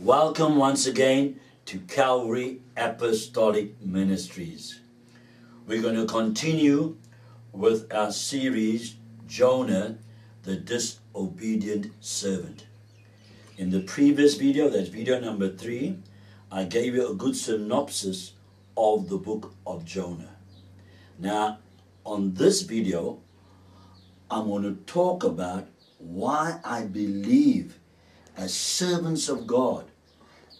Welcome once again to Calvary Apostolic Ministries. We're going to continue with our series, Jonah, the Disobedient Servant. In the previous video, that's video number three, I gave you a good synopsis of the book of Jonah. Now, on this video, I'm going to talk about why I believe as servants of God,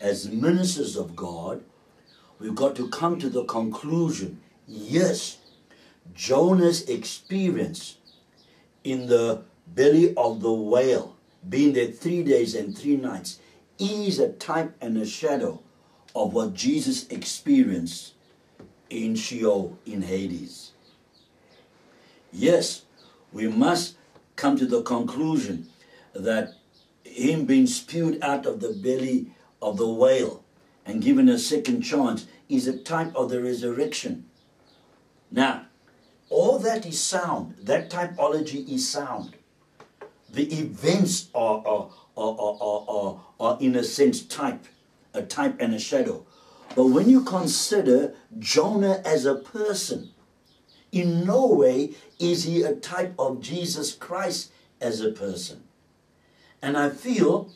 as ministers of God, we've got to come to the conclusion yes, Jonah's experience in the belly of the whale, being there three days and three nights, is a type and a shadow of what Jesus experienced in Sheol, in Hades. Yes, we must come to the conclusion that him being spewed out of the belly of the whale and given a second chance is a type of the resurrection. Now, all that is sound, that typology is sound. The events are, are, are, are, are, are in a sense type, a type and a shadow. But when you consider Jonah as a person, in no way is he a type of Jesus Christ as a person. And I feel,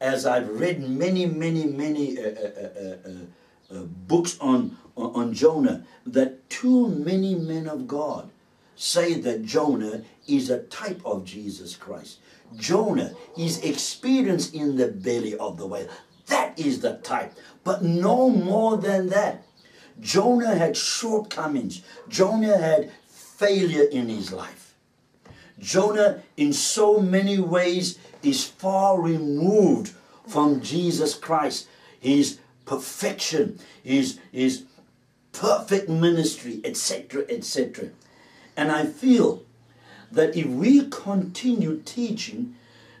as I've read many, many, many uh, uh, uh, books on, on, on Jonah, that too many men of God say that Jonah is a type of Jesus Christ. Jonah, his experience in the belly of the whale, that is the type. But no more than that. Jonah had shortcomings. Jonah had failure in his life. Jonah, in so many ways, is far removed from Jesus Christ. His perfection, his, his perfect ministry, etc., etc. And I feel that if we continue teaching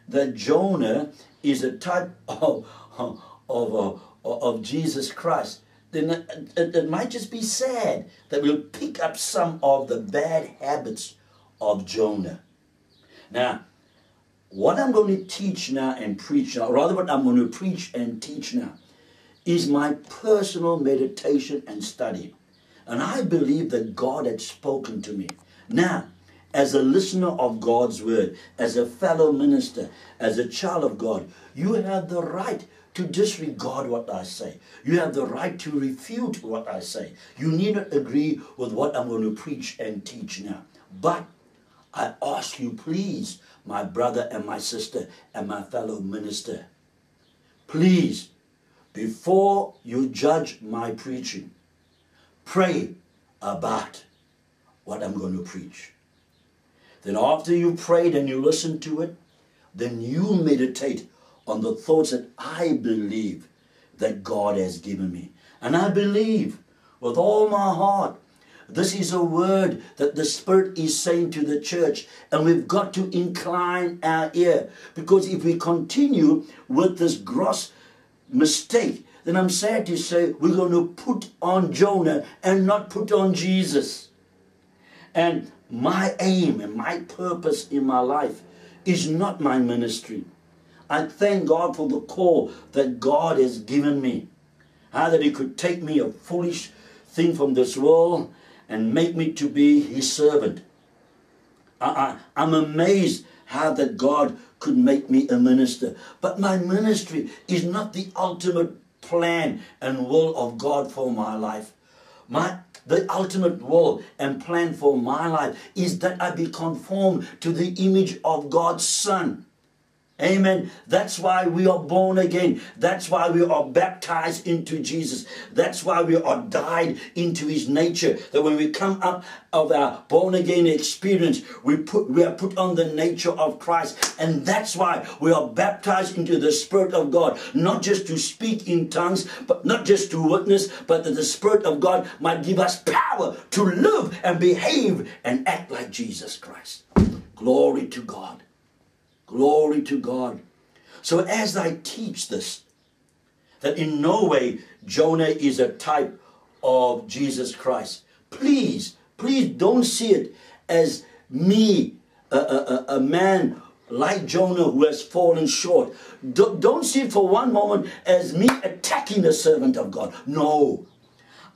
that Jonah is a type of, of, of, of Jesus Christ, then it, might just be sad that we'll pick up some of the bad habits of Jonah. Now, what I'm going to teach now and preach now, rather what I'm going to preach and teach now, is my personal meditation and study. And I believe that God had spoken to me. Now, as a listener of God's word, as a fellow minister, as a child of God, you have the right to disregard what I say. You have the right to refute what I say. You need not agree with what I'm going to preach and teach now. But I ask you, please, my brother and my sister and my fellow minister, please, before you judge my preaching, pray about what I'm going to preach. Then, after you prayed and you listened to it, then you meditate on the thoughts that I believe that God has given me. And I believe with all my heart this is a word that the Spirit is saying to the church, and we've got to incline our ear because if we continue with this gross mistake, then I'm sad to say we're going to put on Jonah and not put on Jesus. And my aim and my purpose in my life is not my ministry. I thank God for the call that God has given me. How that He could take me, a foolish thing from this world, and make me to be his servant. I, I, I'm amazed how that God could make me a minister. But my ministry is not the ultimate plan and will of God for my life. My the ultimate will and plan for my life is that I be conformed to the image of God's Son. Amen. That's why we are born again. That's why we are baptized into Jesus. That's why we are died into his nature. That when we come up of our born again experience, we put we are put on the nature of Christ. And that's why we are baptized into the Spirit of God, not just to speak in tongues, but not just to witness, but that the Spirit of God might give us power to live and behave and act like Jesus Christ. Glory to God. Glory to God. So as I teach this, that in no way Jonah is a type of Jesus Christ, please, please don't see it as me, a, a, a man like Jonah who has fallen short. Don't see it for one moment as me attacking the servant of God. No.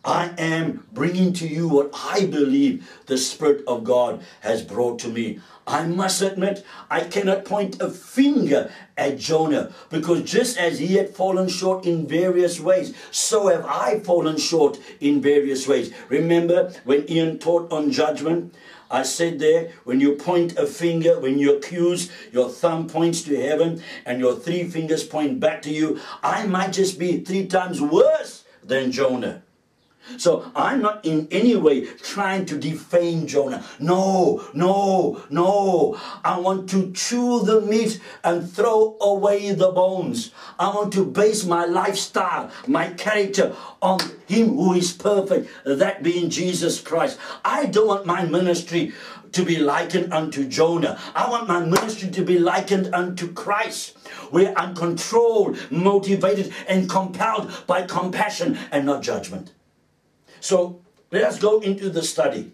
I am bringing to you what I believe the Spirit of God has brought to me. I must admit, I cannot point a finger at Jonah because just as he had fallen short in various ways, so have I fallen short in various ways. Remember when Ian taught on judgment? I said there, when you point a finger, when you accuse, your thumb points to heaven and your three fingers point back to you. I might just be three times worse than Jonah. So I'm not in any way trying to defame Jonah. No, no, no. I want to chew the meat and throw away the bones. I want to base my lifestyle, my character on Him who is perfect, that being Jesus Christ. I don't want my ministry to be likened unto Jonah. I want my ministry to be likened unto Christ, where I'm controlled, motivated, and compelled by compassion and not judgment. So let us go into the study.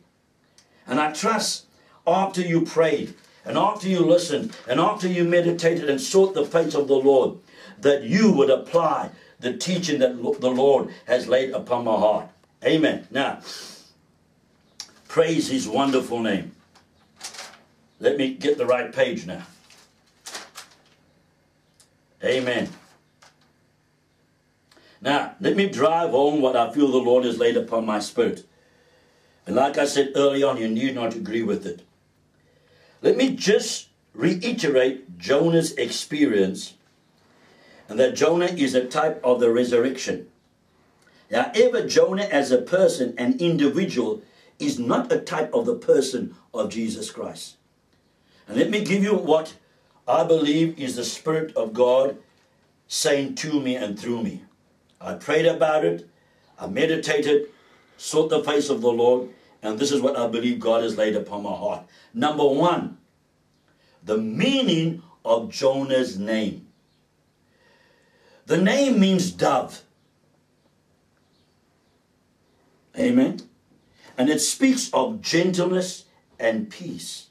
And I trust after you prayed, and after you listened, and after you meditated and sought the face of the Lord, that you would apply the teaching that the Lord has laid upon my heart. Amen. Now, praise his wonderful name. Let me get the right page now. Amen. Now, let me drive home what I feel the Lord has laid upon my spirit. And like I said early on, you need not agree with it. Let me just reiterate Jonah's experience and that Jonah is a type of the resurrection. However, Jonah as a person, an individual, is not a type of the person of Jesus Christ. And let me give you what I believe is the Spirit of God saying to me and through me. I prayed about it, I meditated, sought the face of the Lord, and this is what I believe God has laid upon my heart. Number one, the meaning of Jonah's name. The name means dove. Amen. And it speaks of gentleness and peace.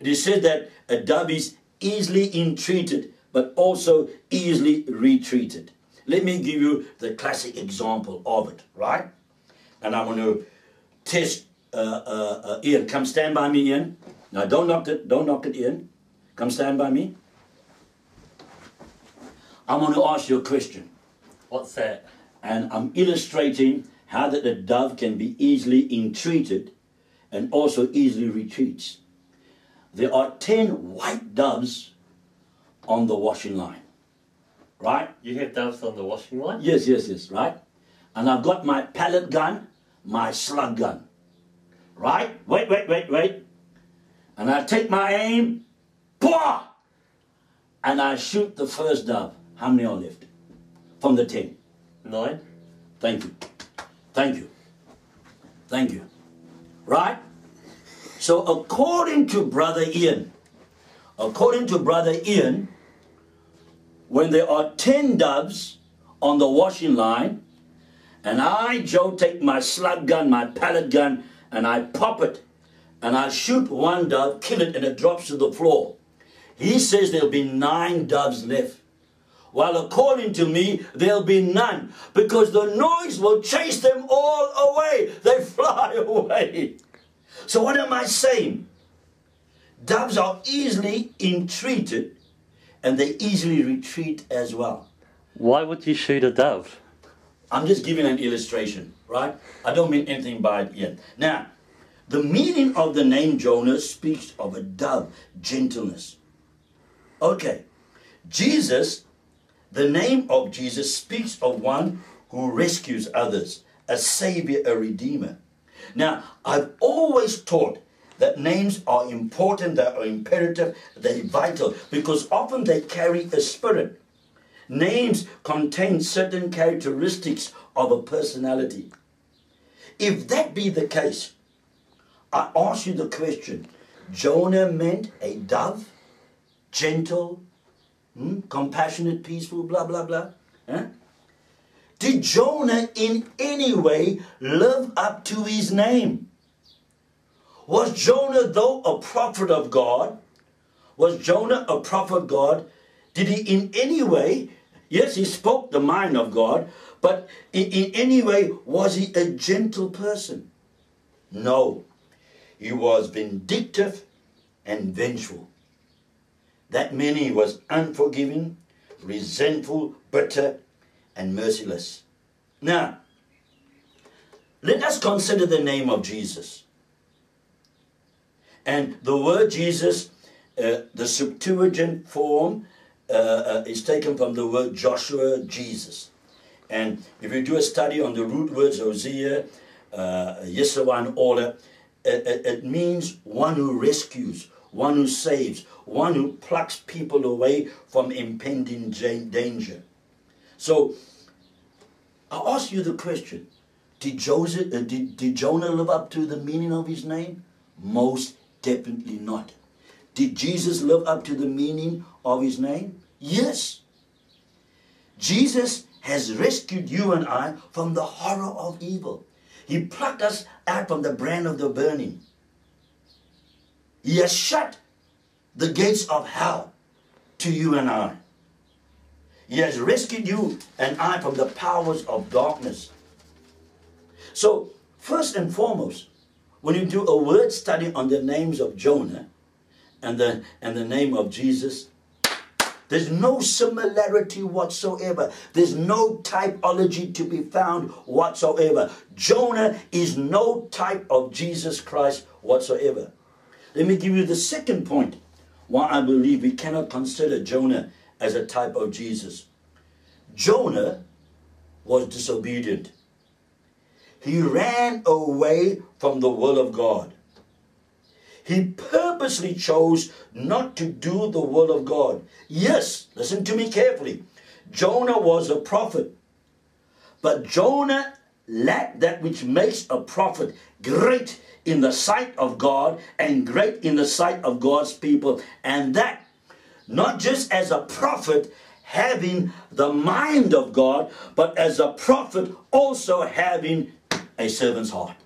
It is said that a dove is easily entreated, but also easily retreated. Let me give you the classic example of it, right? And I'm going to test uh, uh, uh, Ian. Come stand by me, Ian. Now don't knock it, don't knock it, Ian. Come stand by me. I'm going to ask you a question. What's that? And I'm illustrating how that the dove can be easily entreated and also easily retreats. There are 10 white doves on the washing line right? You have doves on the washing line? Yes, yes, yes, right? And I've got my pellet gun, my slug gun, right? Wait, wait, wait, wait. And I take my aim, Pwah! and I shoot the first dove. How many are left? From the ten? Nine. Thank you. Thank you. Thank you. Right? So according to Brother Ian, according to Brother Ian, when there are 10 doves on the washing line, and I, Joe, take my slug gun, my pellet gun, and I pop it, and I shoot one dove, kill it, and it drops to the floor. He says there'll be nine doves left. While according to me, there'll be none, because the noise will chase them all away. They fly away. So, what am I saying? Doves are easily entreated and they easily retreat as well. Why would you shoot a dove? I'm just giving an illustration, right? I don't mean anything by it yet. Now, the meaning of the name Jonah speaks of a dove, gentleness. Okay, Jesus, the name of Jesus speaks of one who rescues others, a savior, a redeemer. Now, I've always taught that names are important, they are imperative, they're vital, because often they carry a spirit. Names contain certain characteristics of a personality. If that be the case, I ask you the question Jonah meant a dove, gentle, hmm, compassionate, peaceful, blah, blah, blah. Huh? Did Jonah in any way live up to his name? Was Jonah, though a prophet of God, Was Jonah a prophet of God? Did he in any way, yes, he spoke the mind of God, but in, in any way, was he a gentle person? No. He was vindictive and vengeful. That meaning he was unforgiving, resentful, bitter, and merciless. Now, let us consider the name of Jesus. And the word Jesus, uh, the Septuagint form, uh, uh, is taken from the word Joshua, Jesus. And if you do a study on the root words Hosea, uh, Yeshua, and order, it, it, it means one who rescues, one who saves, one who plucks people away from impending danger. So, I ask you the question did, Joseph, uh, did, did Jonah live up to the meaning of his name? Most definitely not. Did Jesus live up to the meaning of his name? Yes. Jesus has rescued you and I from the horror of evil. He plucked us out from the brand of the burning. He has shut the gates of hell to you and I. He has rescued you and I from the powers of darkness. So, first and foremost, when you do a word study on the names of Jonah and the, and the name of Jesus, there's no similarity whatsoever. There's no typology to be found whatsoever. Jonah is no type of Jesus Christ whatsoever. Let me give you the second point why I believe we cannot consider Jonah as a type of Jesus. Jonah was disobedient. He ran away from the will of God. He purposely chose not to do the will of God. Yes, listen to me carefully. Jonah was a prophet. But Jonah lacked that which makes a prophet great in the sight of God and great in the sight of God's people. And that, not just as a prophet having the mind of God, but as a prophet also having a servant's heart.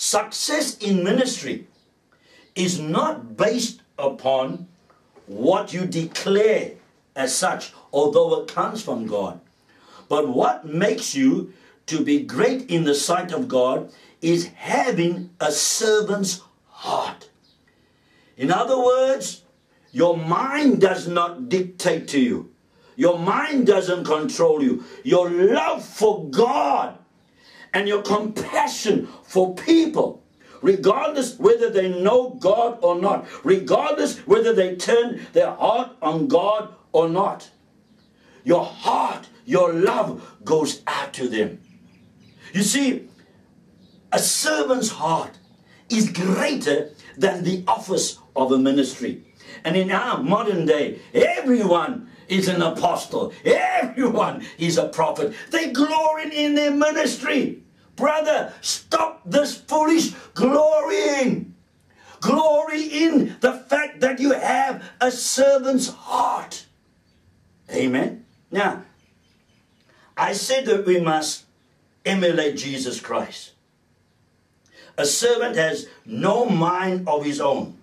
Success in ministry is not based upon what you declare as such, although it comes from God. But what makes you to be great in the sight of God is having a servant's heart. In other words, your mind does not dictate to you. Your mind doesn't control you. Your love for God and your compassion for people, regardless whether they know God or not, regardless whether they turn their heart on God or not. Your heart, your love goes out to them. You see, a servant's heart is greater than the office of a ministry. And in our modern day, everyone is an apostle. Everyone is a prophet. They glory in their ministry. Brother, stop this foolish glorying. Glory in the fact that you have a servant's heart. Amen. Now, I said that we must emulate Jesus Christ. A servant has no mind of his own.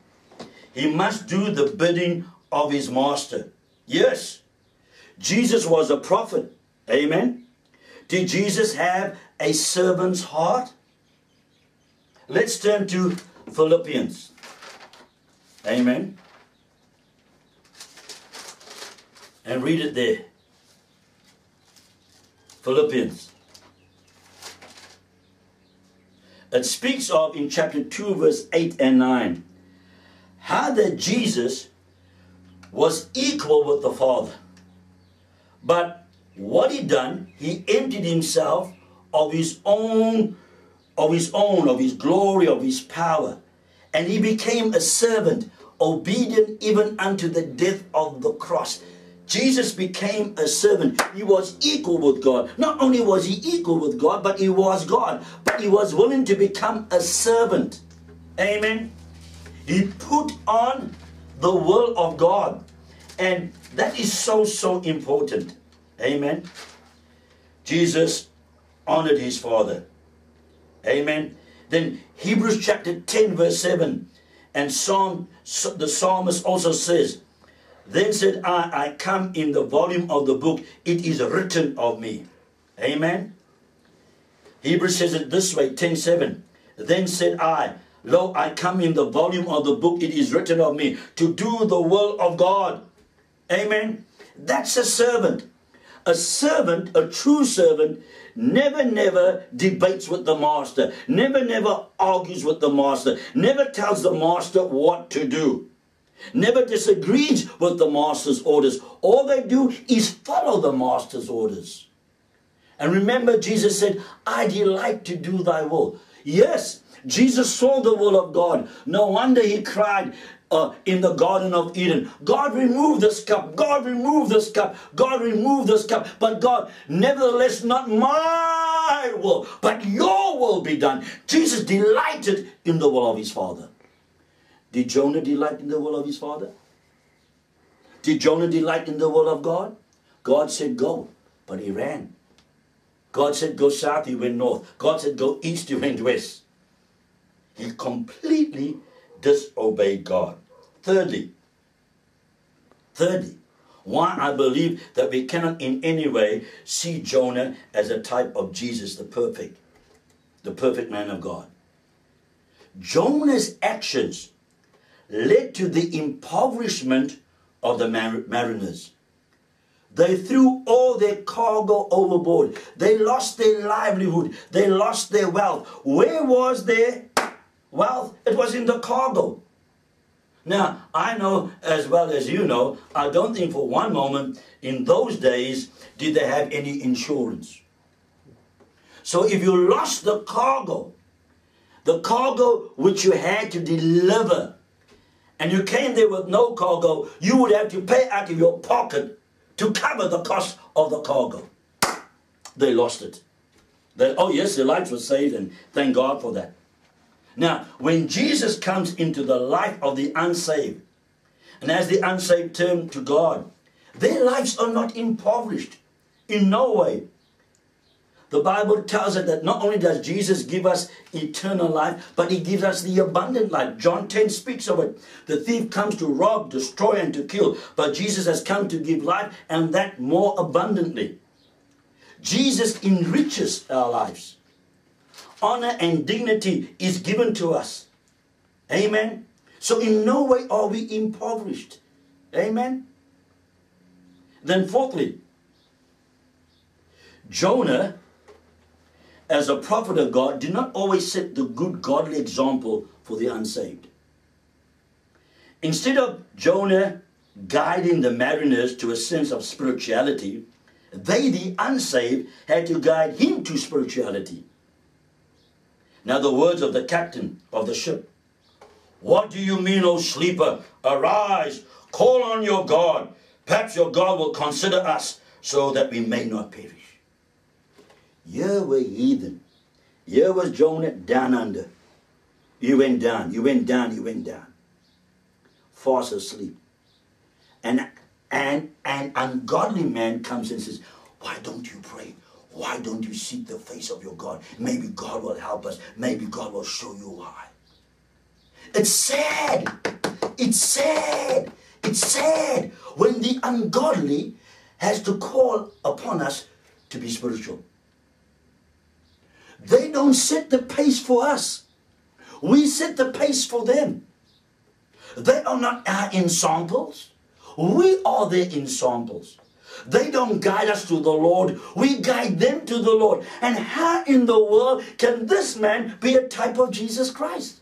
He must do the bidding of his master. Yes, Jesus was a prophet. Amen. Did Jesus have a servant's heart? Let's turn to Philippians. Amen. And read it there. Philippians. It speaks of in chapter 2, verse 8 and 9, how that Jesus was equal with the Father. But what he done, he emptied himself of his own, of his own, of his glory, of his power. And he became a servant, obedient even unto the death of the cross. Jesus became a servant. He was equal with God. Not only was he equal with God, but he was God. But he was willing to become a servant. Amen. He put on the will of God. And that is so, so important. Amen. Jesus honored his Father. Amen. Then Hebrews chapter 10, verse 7. And Psalm, the psalmist also says, Then said I, I come in the volume of the book, it is written of me. Amen. Hebrews says it this way, 10:7. Then said I, Lo, I come in the volume of the book, it is written of me, to do the will of God. Amen. That's a servant. A servant, a true servant, never, never debates with the master, never, never argues with the master, never tells the master what to do, never disagrees with the master's orders. All they do is follow the master's orders. And remember, Jesus said, I delight to do thy will. Yes, Jesus saw the will of God. No wonder he cried uh, in the Garden of Eden God, remove this cup. God, remove this cup. God, remove this cup. But God, nevertheless, not my will, but your will be done. Jesus delighted in the will of his Father. Did Jonah delight in the will of his Father? Did Jonah delight in the will of God? God said, Go, but he ran. God said, Go south, he went north. God said, Go east, he went west. He completely disobeyed God. Thirdly, thirdly, why I believe that we cannot in any way see Jonah as a type of Jesus, the perfect, the perfect man of God. Jonah's actions led to the impoverishment of the mar- mariners. They threw all their cargo overboard. They lost their livelihood. They lost their wealth. Where was their well, it was in the cargo. Now, I know as well as you know, I don't think for one moment in those days did they have any insurance. So if you lost the cargo, the cargo which you had to deliver, and you came there with no cargo, you would have to pay out of your pocket to cover the cost of the cargo. They lost it. They, oh, yes, their lives were saved, and thank God for that. Now, when Jesus comes into the life of the unsaved, and as the unsaved turn to God, their lives are not impoverished in no way. The Bible tells us that not only does Jesus give us eternal life, but he gives us the abundant life. John 10 speaks of it. The thief comes to rob, destroy, and to kill, but Jesus has come to give life and that more abundantly. Jesus enriches our lives honor and dignity is given to us. Amen. So in no way are we impoverished. Amen. Then fourthly, Jonah, as a prophet of God, did not always set the good godly example for the unsaved. Instead of Jonah guiding the mariners to a sense of spirituality, they, the unsaved, had to guide him to spirituality. Now the words of the captain of the ship. What do you mean, O sleeper? Arise, call on your God. Perhaps your God will consider us so that we may not perish. Here were heathen. Here was Jonah down under. You went down, you went down, you went down. Fast asleep. And and an ungodly man comes and says, Why don't you pray? Why don't you seek the face of your God? Maybe God will help us. Maybe God will show you why. It's sad. It's sad. It's sad when the ungodly has to call upon us to be spiritual. They don't set the pace for us. We set the pace for them. They are not our ensamples. We are their ensamples. They don't guide us to the Lord. We guide them to the Lord. And how in the world can this man be a type of Jesus Christ?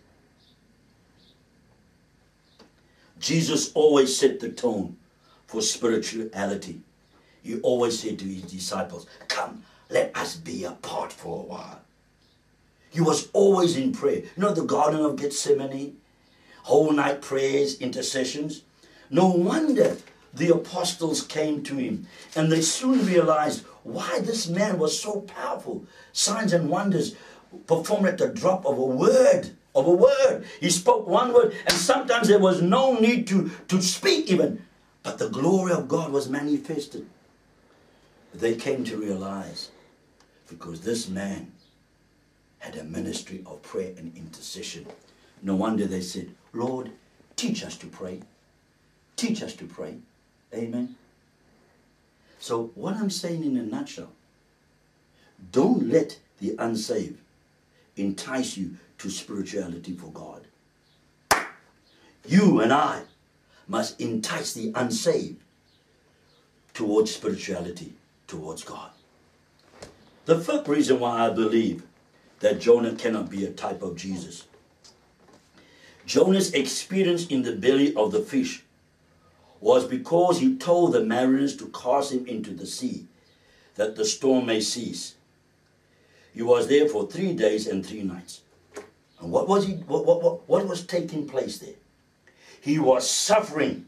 Jesus always set the tone for spirituality. He always said to his disciples, Come, let us be apart for a while. He was always in prayer. You know the Garden of Gethsemane? Whole night prayers, intercessions. No wonder the apostles came to him and they soon realized why this man was so powerful. Signs and wonders performed at the drop of a word. Of a word. He spoke one word, and sometimes there was no need to, to speak even. But the glory of God was manifested. They came to realize because this man had a ministry of prayer and intercession. No wonder they said, Lord, teach us to pray. Teach us to pray. Amen. So, what I'm saying in a nutshell, don't let the unsaved entice you to spirituality for God. You and I must entice the unsaved towards spirituality, towards God. The fifth reason why I believe that Jonah cannot be a type of Jesus. Jonah's experience in the belly of the fish was because he told the mariners to cast him into the sea, that the storm may cease. He was there for three days and three nights. And what was he what, what, what, what was taking place there? He was suffering.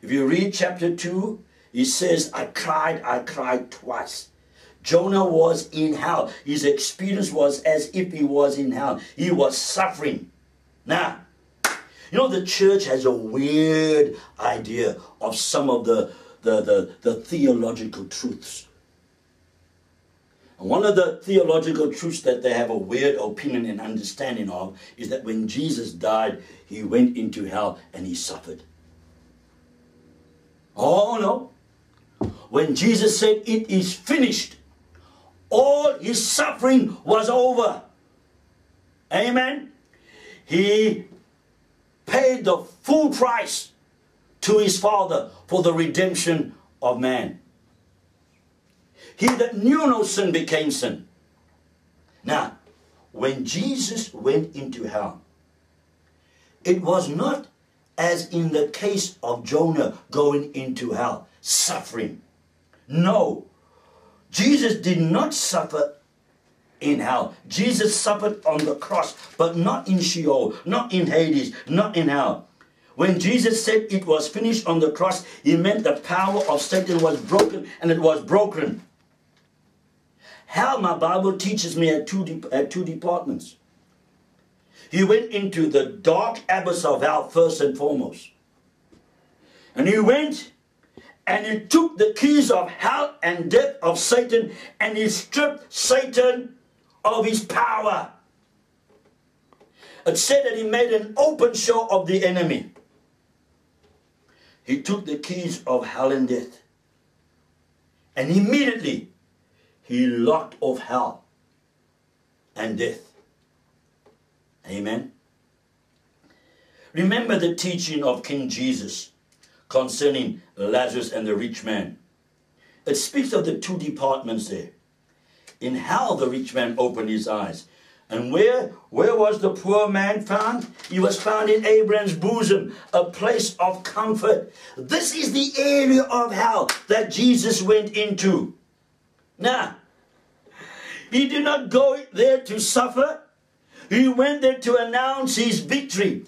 If you read chapter 2, he says, I cried, I cried twice. Jonah was in hell. His experience was as if he was in hell. He was suffering. Now, you know, the church has a weird idea of some of the, the, the, the theological truths. And one of the theological truths that they have a weird opinion and understanding of is that when Jesus died, he went into hell and he suffered. Oh no. When Jesus said, It is finished, all his suffering was over. Amen. He paid the full price to his Father for the redemption of man. He that knew no sin became sin. Now, when Jesus went into hell, it was not as in the case of Jonah going into hell, suffering. No, Jesus did not suffer in hell. Jesus suffered on the cross, but not in Sheol, not in Hades, not in hell. When Jesus said it was finished on the cross, he meant the power of Satan was broken, and it was broken. Hell, my Bible teaches me, at two, de- at two departments. He went into the dark abyss of hell first and foremost. And he went and he took the keys of hell and death of Satan and he stripped Satan of his power. It said that he made an open show of the enemy. He took the keys of hell and death and immediately he locked off hell and death. Amen. Remember the teaching of King Jesus concerning Lazarus and the rich man. It speaks of the two departments there. In hell, the rich man opened his eyes. And where, where was the poor man found? He was found in Abraham's bosom, a place of comfort. This is the area of hell that Jesus went into. Now, he did not go there to suffer. He went there to announce his victory.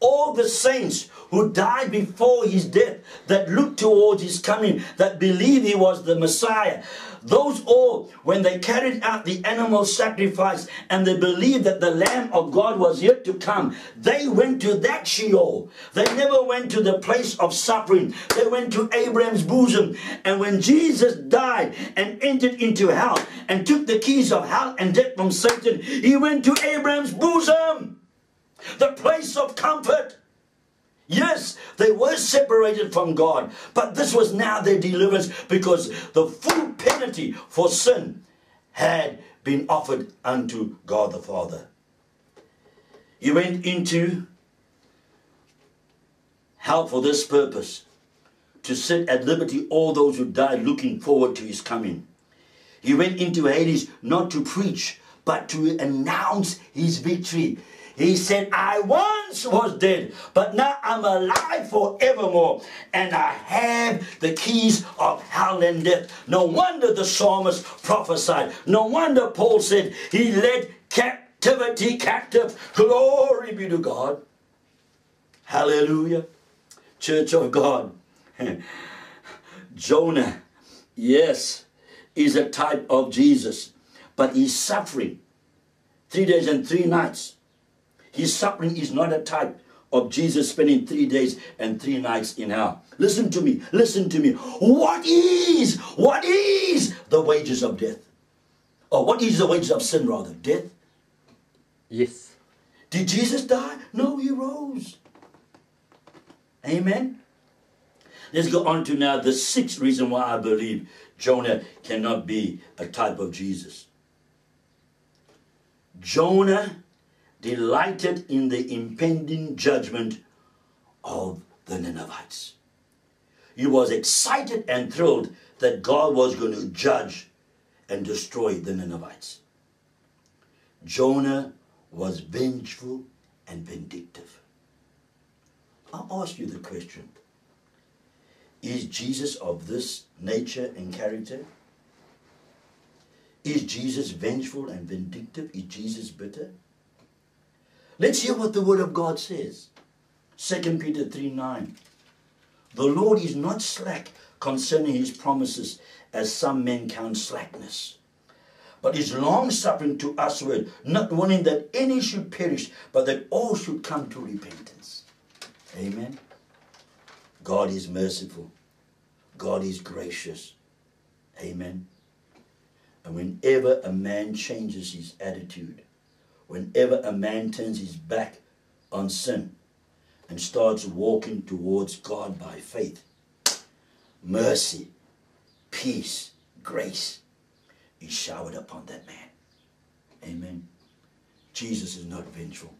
All the saints who died before his death, that looked towards his coming, that believed he was the Messiah, those all, when they carried out the animal sacrifice and they believed that the Lamb of God was yet to come, they went to that Sheol. They never went to the place of suffering. They went to Abraham's bosom. And when Jesus died and entered into hell and took the keys of hell and death from Satan, he went to Abraham's bosom, the place of comfort. Yes, they were separated from God, but this was now their deliverance because the full penalty for sin had been offered unto God the Father. He went into hell for this purpose to set at liberty all those who died looking forward to his coming. He went into Hades not to preach, but to announce his victory. He said, I once was dead, but now I'm alive forevermore, and I have the keys of hell and death. No wonder the psalmist prophesied. No wonder Paul said, He led captivity captive. Glory be to God. Hallelujah. Church of God. Jonah, yes, is a type of Jesus, but he's suffering three days and three nights his suffering is not a type of Jesus spending three days and three nights in hell. Listen to me, listen to me. What is, what is the wages of death? Or what is the wages of sin rather? Death? Yes. Did Jesus die? No, he rose. Amen. Let's go on to now the sixth reason why I believe Jonah cannot be a type of Jesus. Jonah delighted in the impending judgment of the Ninevites. He was excited and thrilled that God was going to judge and destroy the Ninevites. Jonah was vengeful and vindictive. I'll ask you the question Is Jesus of this nature and character? Is Jesus vengeful and vindictive? Is Jesus bitter? Let's hear what the Word of God says. 2 Peter 3 9. The Lord is not slack concerning his promises, as some men count slackness, but is long suffering to usward, not wanting that any should perish, but that all should come to repentance. Amen. God is merciful. God is gracious. Amen. And whenever a man changes his attitude, whenever a man turns his back on sin and starts walking towards God by faith, mercy, peace, grace is showered upon that man. Amen. Jesus is not vengeful.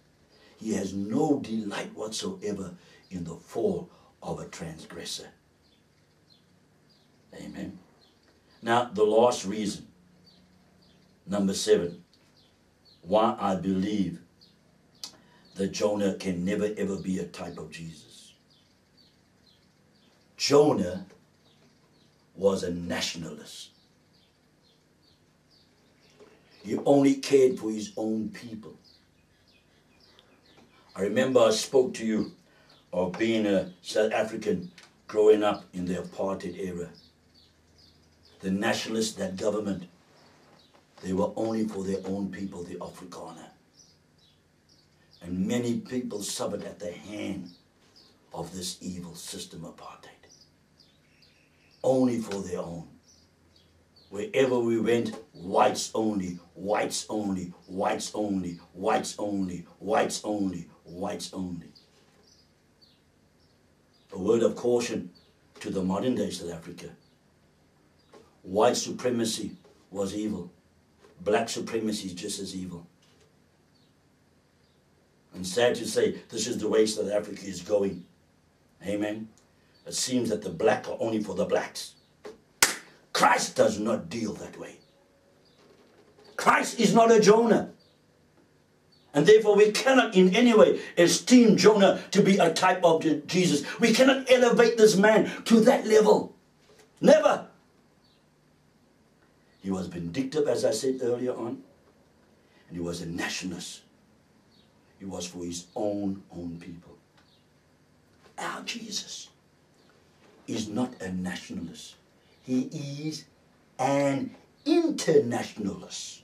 He has no delight whatsoever in the fall of a transgressor. Amen. Now, the last reason, number seven, why I believe that Jonah can never ever be a type of Jesus. Jonah was a nationalist. He only cared for his own people. I remember I spoke to you of being a South African growing up in the apartheid era. The nationalists, that government, they were only for their own people, the Afrikaner. And many people suffered at the hand of this evil system apartheid. Only for their own. Wherever we went, whites only, whites only, whites only, whites only, whites only, whites only. A word of caution to the modern day South Africa. White supremacy was evil. Black supremacy is just as evil. And sad to say, this is the way South Africa is going. Amen. It seems that the black are only for the blacks. Christ does not deal that way. Christ is not a Jonah. And therefore, we cannot in any way esteem Jonah to be a type of Jesus. We cannot elevate this man to that level. Never. He was vindictive, as I said earlier on, and he was a nationalist. He was for his own own people. Our Jesus is not a nationalist. He is an internationalist.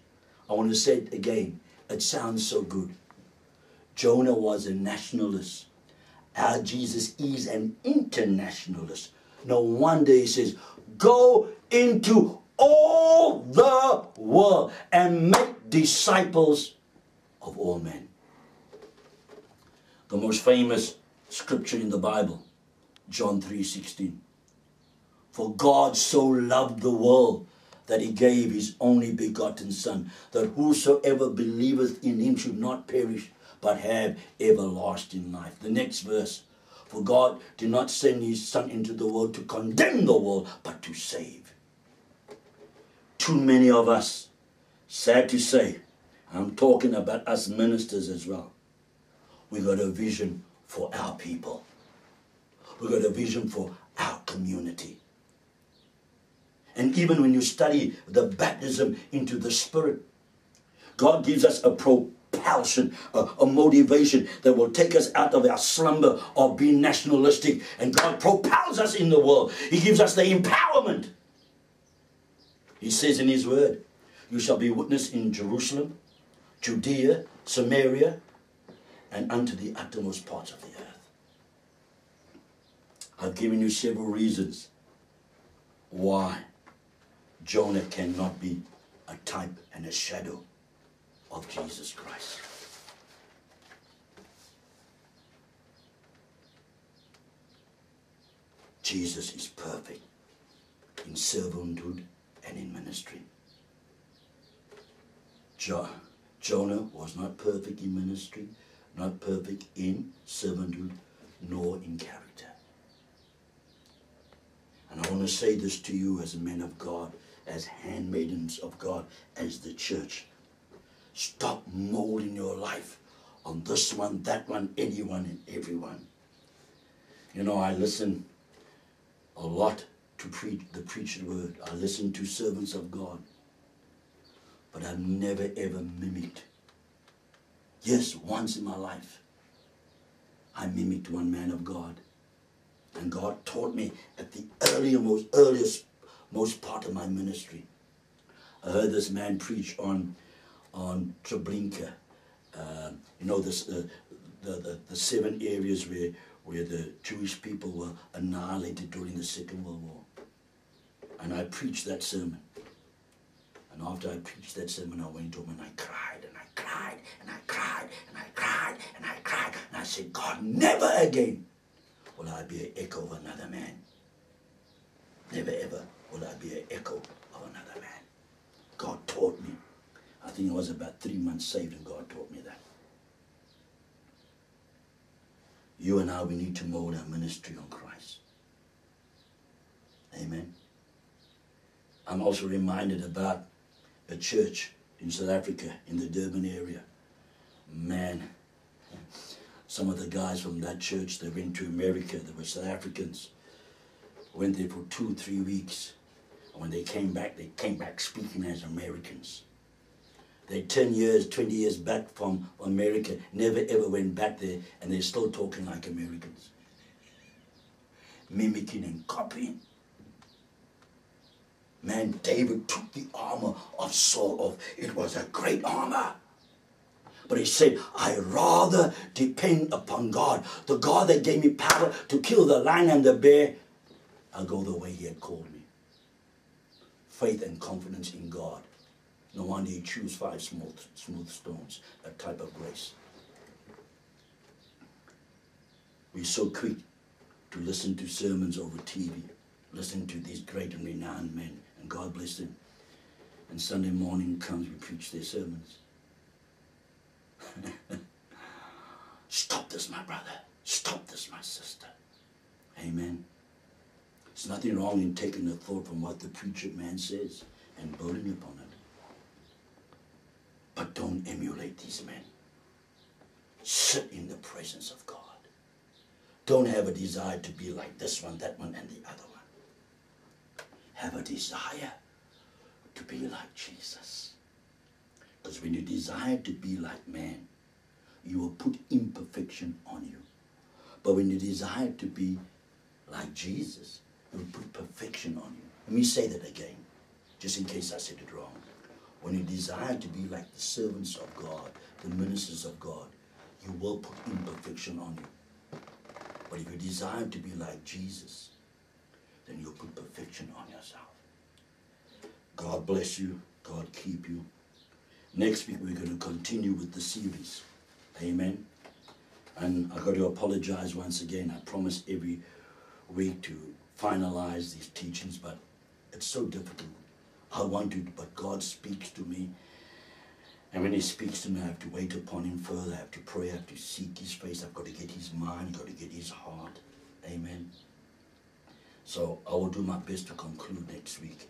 I want to say it again. It sounds so good. Jonah was a nationalist. Our Jesus is an internationalist. No wonder he says, Go into all the world and make disciples of all men. The most famous scripture in the Bible, John 3:16. For God so loved the world that he gave his only begotten Son, that whosoever believeth in him should not perish, but have everlasting life. The next verse. For God did not send his Son into the world to condemn the world, but to save. Too many of us, sad to say, I'm talking about us ministers as well. We got a vision for our people. We got a vision for our community. And even when you study the baptism into the Spirit, God gives us a propulsion, a, a, motivation that will take us out of our slumber of being nationalistic. And God propels us in the world. He gives us the empowerment. He says in his word, You shall be witness in Jerusalem, Judea, Samaria, and unto the uttermost parts of the earth. I've given you several reasons why Jonah cannot be a type and a shadow of Jesus Christ. Jesus is perfect in servanthood and in ministry. Jo- Jonah was not perfect in ministry, not perfect in servanthood, nor in character. And I want to say this to you as men of God, as handmaidens of God, as the church. Stop molding your life on this one, that one, anyone, and everyone. You know, I listen a lot to preach the preached word. I listen to servants of God. But I've never ever mimicked. Yes, once in my life, I mimicked one man of God. And God taught me at the earlier, most earliest, most part of my ministry. I heard this man preach on on Treblinka. Uh, you know, this, uh, the, the, the seven areas where, where the Jewish people were annihilated during the Second World War. And I preached that sermon. And after I preached that sermon, I went home and I cried and I cried and I cried and I cried and I cried. And I said, God, never again will I be an echo of another man. Never ever will I be an echo of another man. God taught me. I think I was about three months saved and God taught me that. You and I, we need to mold our ministry on Christ. Amen. I'm also reminded about a church in South Africa, in the Durban area. Man, some of the guys from that church, they went to America, they were South Africans, went there for two, three weeks. And when they came back, they came back speaking as Americans. They're 10 years, 20 years back from America, never ever went back there, and they're still talking like Americans. Mimicking and copying. Man, David took the armor of Saul off. It was a great armor. But he said, I rather depend upon God, the God that gave me power to kill the lion and the bear. I'll go the way he had called me. Faith and confidence in God. No wonder he chose five smooth, smooth stones, a type of grace. We're so quick to listen to sermons over TV, listen to these great and renowned men, and God bless them. And Sunday morning comes, we preach their sermons. Stop this, my brother. Stop this, my sister. Amen. There's nothing wrong in taking a thought from what the preacher man says and building upon it. But don't emulate these men. Sit in the presence of God. Don't have a desire to be like this one, that one, and the other one. Have a desire to be like Jesus. Because when you desire to be like man, you will put imperfection on you. But when you desire to be like Jesus, you will put perfection on you. Let me say that again, just in case I said it wrong. When you desire to be like the servants of God, the ministers of God, you will put imperfection on you. But if you desire to be like Jesus, then you'll put perfection on yourself. God bless you. God keep you. Next week, we're going to continue with the series. Amen. And I've got to apologize once again. I promise every week to finalize these teachings, but it's so difficult. I want to, but God speaks to me. And when He speaks to me, I have to wait upon Him further. I have to pray. I have to seek His face. I've got to get His mind. I've got to get His heart. Amen. So I will do my best to conclude next week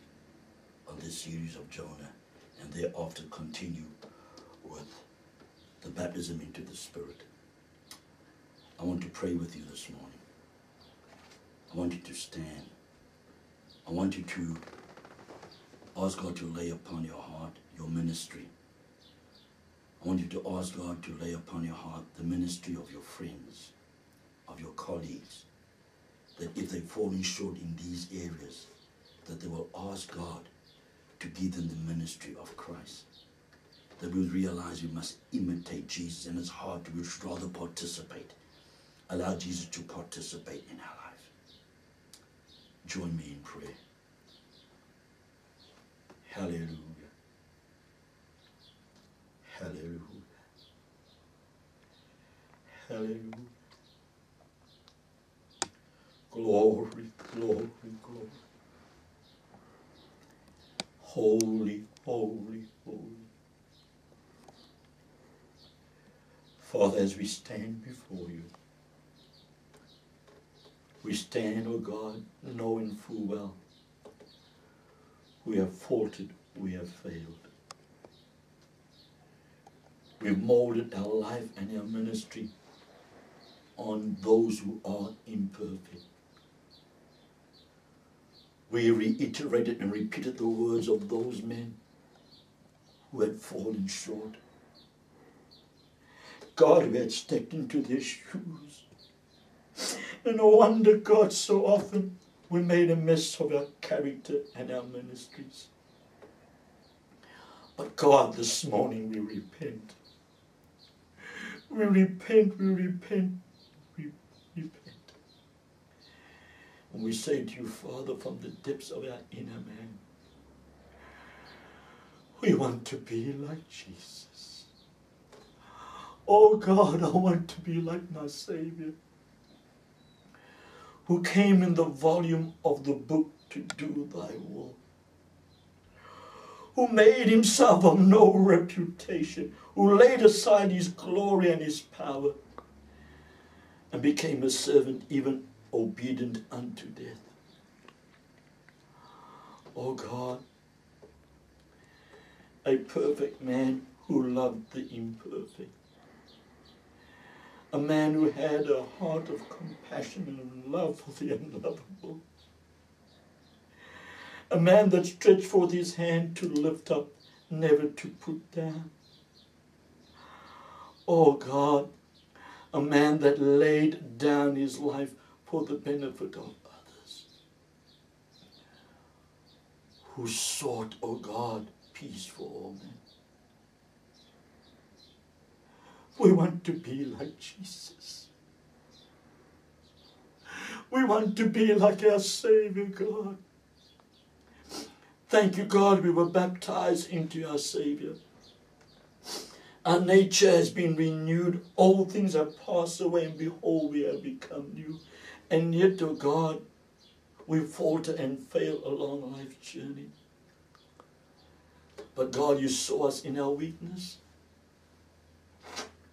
on this series of Jonah and thereafter continue with the baptism into the Spirit. I want to pray with you this morning. I want you to stand. I want you to ask God to lay upon your heart your ministry. I want you to ask God to lay upon your heart the ministry of your friends, of your colleagues, that if they've fallen short in these areas, that they will ask God to give them the ministry of Christ. That we realize we must imitate Jesus and it's hard to we should rather participate. Allow Jesus to participate in our life. Join me in prayer. Hallelujah. Hallelujah. Hallelujah. Glory. glory, glory. Holy, holy, holy. Father, as we stand before you, we stand, O oh God, knowing full well we have faltered, we have failed. We've molded our life and our ministry on those who are imperfect. We reiterated and repeated the words of those men who had fallen short. God, we had stepped into their shoes. And no wonder God so often we made a mess of our character and our ministries. But God, this morning we repent. We repent, we repent, we repent. And we say to you, Father, from the depths of our inner man, we want to be like Jesus. Oh God, I want to be like my Savior who came in the volume of the book to do thy will, who made himself of no reputation, who laid aside his glory and his power, and became a servant, even obedient unto death. O oh God, a perfect man who loved the imperfect a man who had a heart of compassion and love for the unlovable. A man that stretched forth his hand to lift up, never to put down. Oh God, a man that laid down his life for the benefit of others. Who sought, O oh God, peace for all men. We want to be like Jesus. We want to be like our Savior God. Thank you, God, we were baptized into our Savior. Our nature has been renewed. All things have passed away, and behold, we have become new. And yet, oh God, we falter and fail along life's journey. But God, you saw us in our weakness.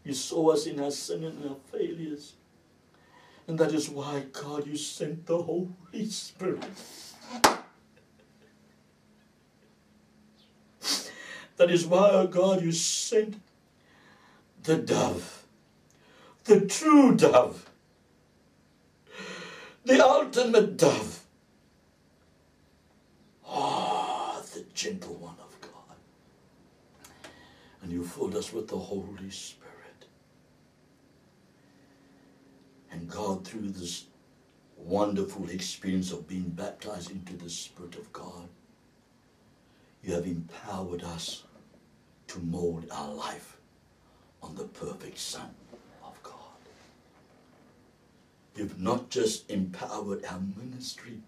You saw us in our sin and our failures. And that is why, God, you sent the Holy Spirit. That is why, oh God, you sent the dove, the true dove, the ultimate dove. Ah, oh, the gentle one of God. And you filled us with the Holy Spirit. And God, through this wonderful experience of being baptized into the Spirit of God, you have empowered us to mold our life on the perfect Son. You've not just empowered our ministry,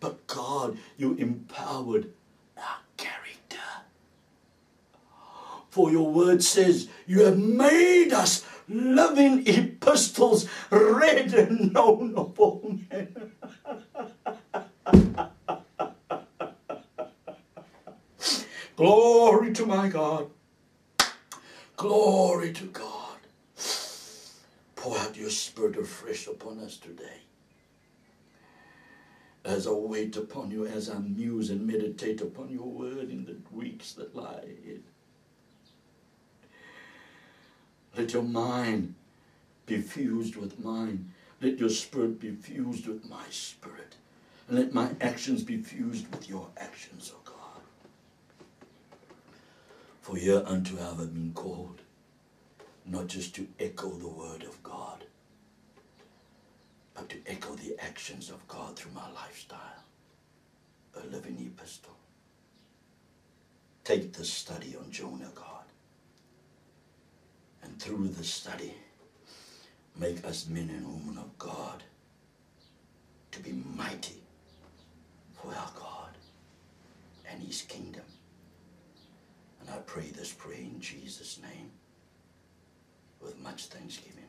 but God, you empowered our character. For your word says, you have made us loving epistles read and known of all men. Glory to my God. Glory to God. Pour out your spirit afresh upon us today. As I wait upon you, as I muse and meditate upon your word in the weeks that lie ahead. Let your mind be fused with mine. Let your spirit be fused with my spirit. And let my actions be fused with your actions, O God. For hereunto have I been called, not just to echo the word of God, to echo the actions of God through my lifestyle. A living epistle. Take the study on Jonah, God and through the study, make us men and women of God to be mighty for our God and his kingdom. And I pray this prayer in Jesus' name with much thanksgiving.